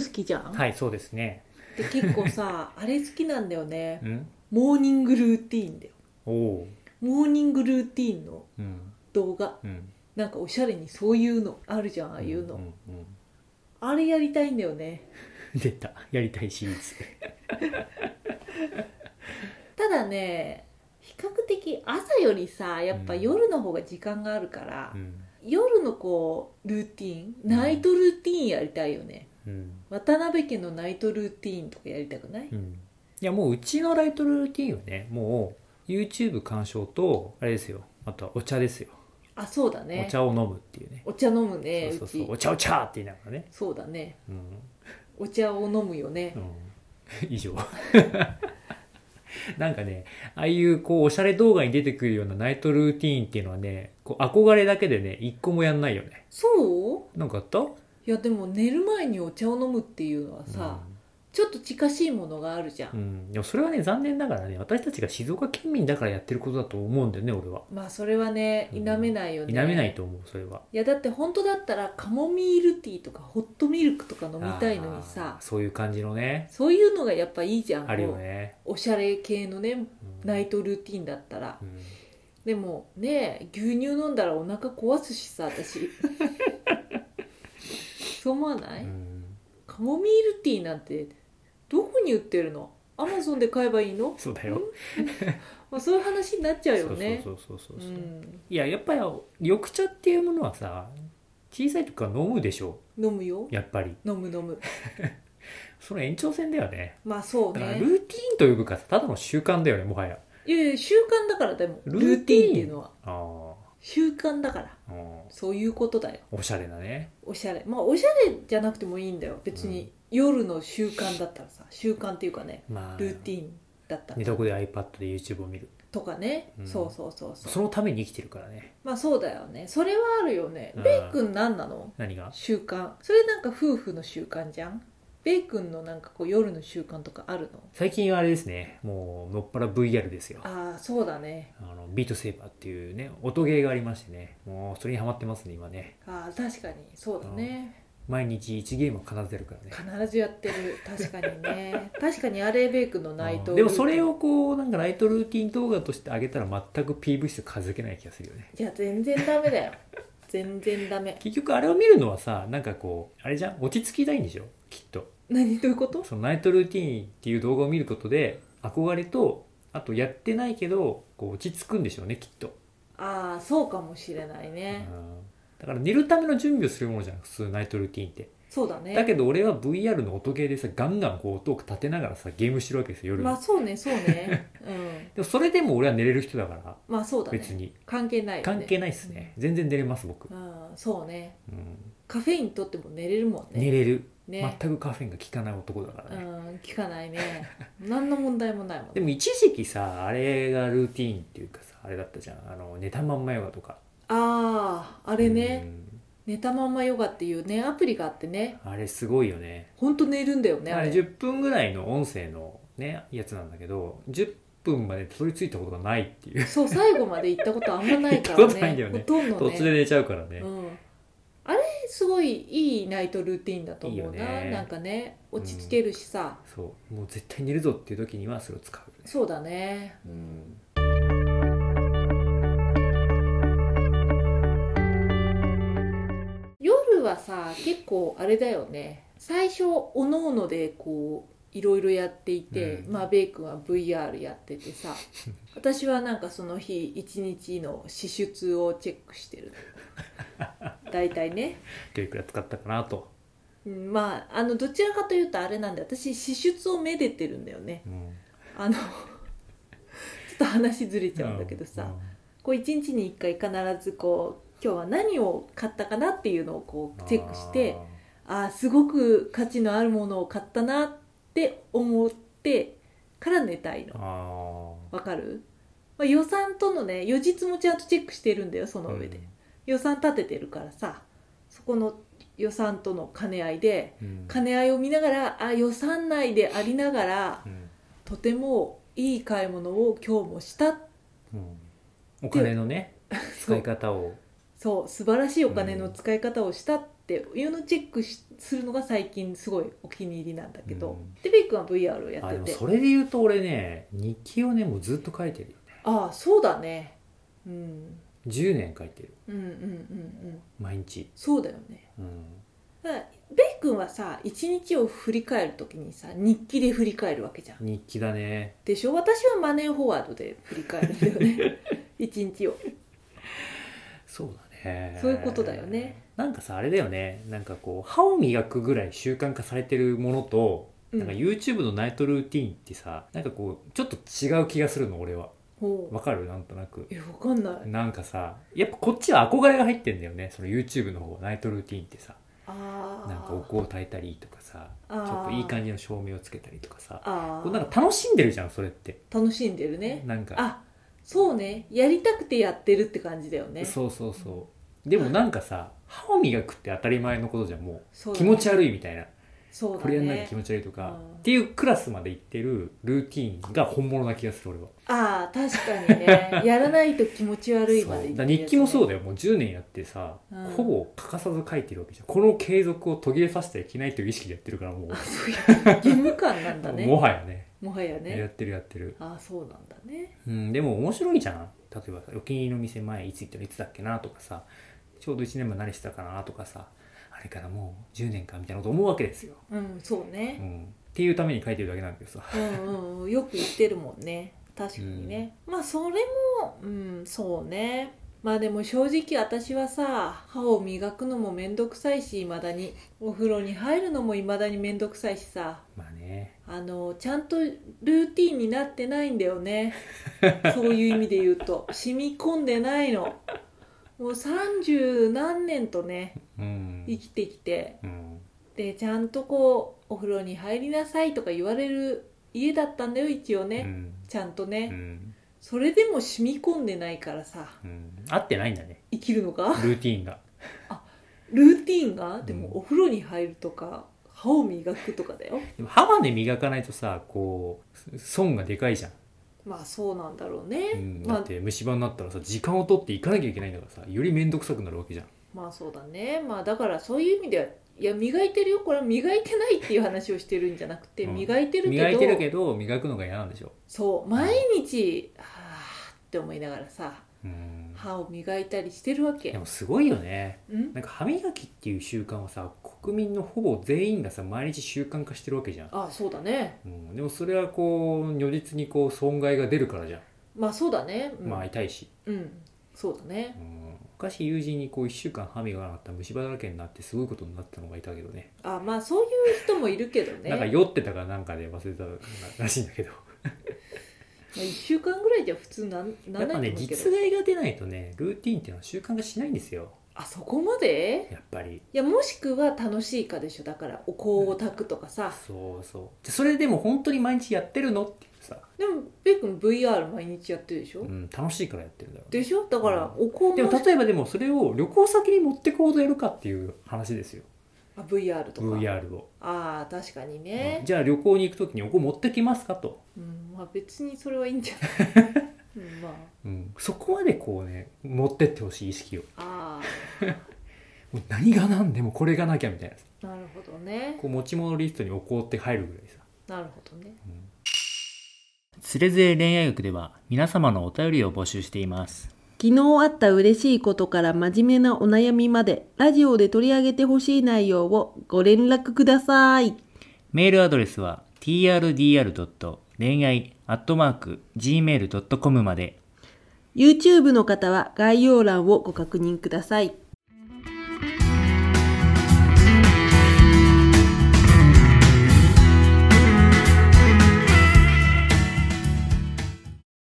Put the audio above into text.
好きじゃん、はいそうですね。で結構さ あれ好きなんだよね。うん？モーニングルーティーンだよ。おお。モーニングルーティーンのうん。動画。うん。なんかおしゃれにそういうのあるじゃんああいうの、んんあれやりたいんだよね。う ん出た。やりたいシリーズ。ただね比較的朝よりさやっぱうん。夜の方が時間があるから、うん。夜のこうルーティンナイトルーティンやりたいよね、うん。渡辺家のナイトルーティンとかやりたくない、うん。いやもううちのライトルーティンはね。もう YouTube 鑑賞とあれですよ。あとはお茶ですよ、あそうだね。お茶を飲むっていうね。お茶飲むねうそうそう。そうち。お茶お茶って言いながらね。そうだね。うん。お茶を飲むよね、うん、以上。なんかねああいうこうおしゃれ動画に出てくるようなナイトルーティーンっていうのはねこう憧れだけでね一個もやんないよね。そう？なんかあった？いやでも寝る前にお茶を飲むっていうのはさ、ちょっと近しいものがあるじゃん、うん、うん、でもそれはね残念ながらね私たちが静岡県民だからやってることだと思うんだよね俺は。まあそれはね否めないよね、否めないと思うそれは。いやだって本当だったらカモミールティーとかホットミルクとか飲みたいのにさそういう感じのね。そういうのがやっぱいいじゃん。あるよこね、うおしゃれ系のねうん。ナイトルーティンだったら。うん。でもね牛乳飲んだらお腹壊すしさ私そう思わない、うん。カモミールティーなんてどこに売ってるの？アマゾンで買えばいいの、そうだよ。まあ、そういう話になっちゃうよね。そうそうそうそうそう、うん。いややっぱり緑茶っていうものはさ小さい時から飲むでしょ。飲むよ。やっぱり。飲む飲む。その延長線だよね。まあそうね。ルーティーンというかさただの習慣だよねもはや。いやいや習慣だからでもルーティン。っていうのは。あ習慣だから。あ、うん、そういうことだよ。おしゃれなね。おしゃれ。まあおしゃれじゃなくてもいいんだよ。別に夜の習慣だったらさ習慣っていうかねまあ。ルーティンだったら。寝床で iPad で YouTube を見る。とかね、うん。そうそうそうそう。そのために生きてるからね。まあそうだよね。それはあるよね。うん。ベイ君何なの？何が？習慣。それなんか夫婦の習慣じゃん？ベイ君のなんかこう夜の習慣とかあるの？最近はあれですね。もうのっぱら VR ですよ。ああそうだね。あのビートセーバーっていうね音ゲーがありましてね。もうそれにハマってますね今ね。ああ確かにそうだね。毎日1ゲームは必ずやるからね。必ずやってる。確かにね。確かにあれベイ君のナイトうんでもそれをこうなんかナイトルーティン動画として上げたら全く PV 数数えけない気がするよね。いや全然ダメだよ。全然ダメ。結局あれを見るのはさなんかこうあれじゃん？落ち着きたいんでしょ？きっと。何？どういうこと？そのナイトルーティーンっていう動画を見ることで憧れとあとやってないけどこう落ち着くんでしょうねきっと、ああそうかもしれないね、うん。だから寝るための準備をするものじゃん普通ナイトルーティーンって。そうだね。だけど俺は VR の音ゲーでさガンガンこう音を立てながらさゲームしてるわけですよ夜。に、まあそうねそうね。うん。でもそれでも俺は寝れる人だからまあそうだね。別に。関係ないよね。関係ないっすね、全然寝れます僕、うんそうね。うん。カフェイン取っても寝れるもんね。寝れる、ね。全くカフェインが効かない男だからうね、ん効かないね。何の問題もないもんでも一時期さあれがルーティーンっていうかさあれだったじゃん。あの寝たまんまヨガとか。あああれね、うん。寝たまんまヨガっていうねアプリがあってね。あれすごいよね。ほんと寝るんだよねあれあれ。10分ぐらいの音声のねやつなんだけど10分までたどり着いたことがないっていう。そう最後まで行ったことあんまないからね。ほとんどね。途中で寝ちゃうからね、うん、すごいいいナイトルーティンだと思うな。ね。なんかね落ち着けるしさ、そう。もう絶対寝るぞっていう時にはそれを使うよね。そうだね。うん。夜はさ結構あれだよね。最初おのおのでこういろいろやっていて、うん。まあベイ君は VR やっててさ。私はなんかその日一日の支出をチェックしてる 大体ね、今日いくら使ったかなと、うん、まああのどちらかというとあれなんで私支出をめでてるんだよね。うん、あの ちょっと話ずれちゃうんだけどさ、うん。こう一日に一回必ずこう今日は何を買ったかなっていうのをこうチェックしてああすごく価値のあるものを買ったなって思ってから寝たいあのー。わかる、まあ、予算とのね予日もちゃんとチェックしてるんだよその上で、予算立ててるからさそこの予算との兼ね合いでうん。兼ね合いを見ながらあ予算内でありながらうん。とてもいい買い物を今日もした。うん。お金のね使い方を。そう素晴らしいお金の使い方をしたっていうのをチェックしするのが最近すごいお気に入りなんだけど、うん。でベイ君は VR をやってて。それで言うと俺ね日記をねもうずっと書いてるよね。ああそうだね。うん10年書いてる。うんうんうんうん。毎日。そうだよね。うん。だからベイ君はさ一日を振り返るときにさ日記で振り返るわけじゃん。日記だね。でしょ？私はマネーフォワードで振り返るんだよね。一日を。そうだね。そういうことだよね。なんかさあれだよね。なんかこう歯を磨くぐらい習慣化されてるものと、うん。なんか YouTube のナイトルーティーンってさなんかこうちょっと違う気がするの俺はわかる？なんとなく。えわかんない。なんかさやっぱこっちは憧れが入ってんだよね。その YouTube の方ナイトルーティーンってさ。なんかお香を焚いたりとかさちょっといい感じの照明をつけたりとかさ。あこうなんか楽しんでるじゃんそれって。楽しんでるね。なんか。あそうね。やりたくてやってるって感じだよね。そうそうそう。でもなんかさ歯を磨くって当たり前のことじゃんもそう気持ち悪いみたいなそうだね。これやんなきゃ気持ち悪いとか、うん。っていうクラスまで行ってるルーティーンが本物な気がする俺は。ああ確かにね。やらないと気持ち悪いまでそう。だから日記もそうだだよ。もう10年やってさ、うん。ほぼ欠かさず書いてるわけじゃん。この継続を途切れさせてはいけないという意識でやってるからもう、義務感なんだね。もはやね。もはややっねてるやってる、ああそうなんだね。うん、でも面白いじゃん。例えばさお気に入りの店前いつ行ったのいつだっけなとかさちょうど1年前何してたかなとかさあれからもう10年かみたいなこと思うわけですよ、うんそううねん、っていうために書いてるだけなんだけどさうんうんうんよく言ってるもんね。確かにね、まあそれもうんそうね。まあでも正直私はさ歯を磨くのもめんどくさいしいまだにお風呂に入るのもいまだにめんどくさいしさ。まあね。あのちゃんとルーティンになってないんだよね。そういう意味で言うと。染み込んでないの。もう三十何年とね。うん生きてきてうん。でちゃんとこうお風呂に入りなさいとか言われる家だったんだよ一応ね、うん。ちゃんとね、うん。それでも染み込んでないからさ。うん。合ってないんだね。生きるのが？ルーティーンが。ルーティンが？でうん。もお風呂に入るとか歯を磨くとかだよ。でも歯まで磨かないとさこう損がでかいじゃん、まあそうなんだろうね、うん、まあだって虫歯になったらさ時間を取って行かなきゃいけないんだからさより面倒くさくなるわけじゃんまあそうだね。まあだからそういう意味ではいや磨いてるよ。これは磨いてないっていう話をしてるんじゃなくて、うん。磨いてるけど磨いてるけど磨くのが嫌なんでしょそう毎日はあって思いながらさうん。歯を磨いたりしてるわけ。でもすごいよね。うん？なんか歯磨きっていう習慣はさ国民のほぼ全員がさ毎日習慣化してるわけじゃん、あそうだね。うん、でもそれはこう如実にこう損害が出るからじゃん、まあそうだね、うん、まあ痛いし、うん。そうだね。うん、昔友人にこう1週間歯磨かなかったら虫歯だらけになってすごいことになったのがいたけどね。あまあそういう人もいるけどね。なんか酔ってたかなんかで忘れたらしいんだけど。まあ、1週間ぐらいじゃ普通なんなやっぱねらないと思うけど。実害が出ないとねルーティンっていうのは習慣化しないんですよ。あそこまで？やっぱり。いやもしくは楽しいかでしょ。だからお香を炊くとかさ、そうそう。でそれでも本当に毎日やってるの？ってさ、でもベックン VR 毎日やってるでしょ、うん、楽しいからやってるんだろうね。でしょ？だからお香もでも例えばでもそれを旅行先に持ってこうとやるかっていう話ですよ。あ VR とか。VR を、ああ確かにうん。ね、じゃあ旅行に行く時にお香持ってきますかと、うんまあ別にそれはいいんじゃない、うん、まうん、そこまでこうね持ってってほしい意識を。ああ もう何が何でもこれがなきゃみたいななるほどね。こう持ち物リストにお香って入るぐらいさ。なるほどねつれづれ恋愛学では皆様のお便りを募集しています。昨日あった嬉しいことから真面目なお悩みまでラジオで取り上げてほしい内容をご連絡ください。メールアドレスは trdr. 恋愛 .gmail.com まで。YouTube の方は概要欄をご確認ください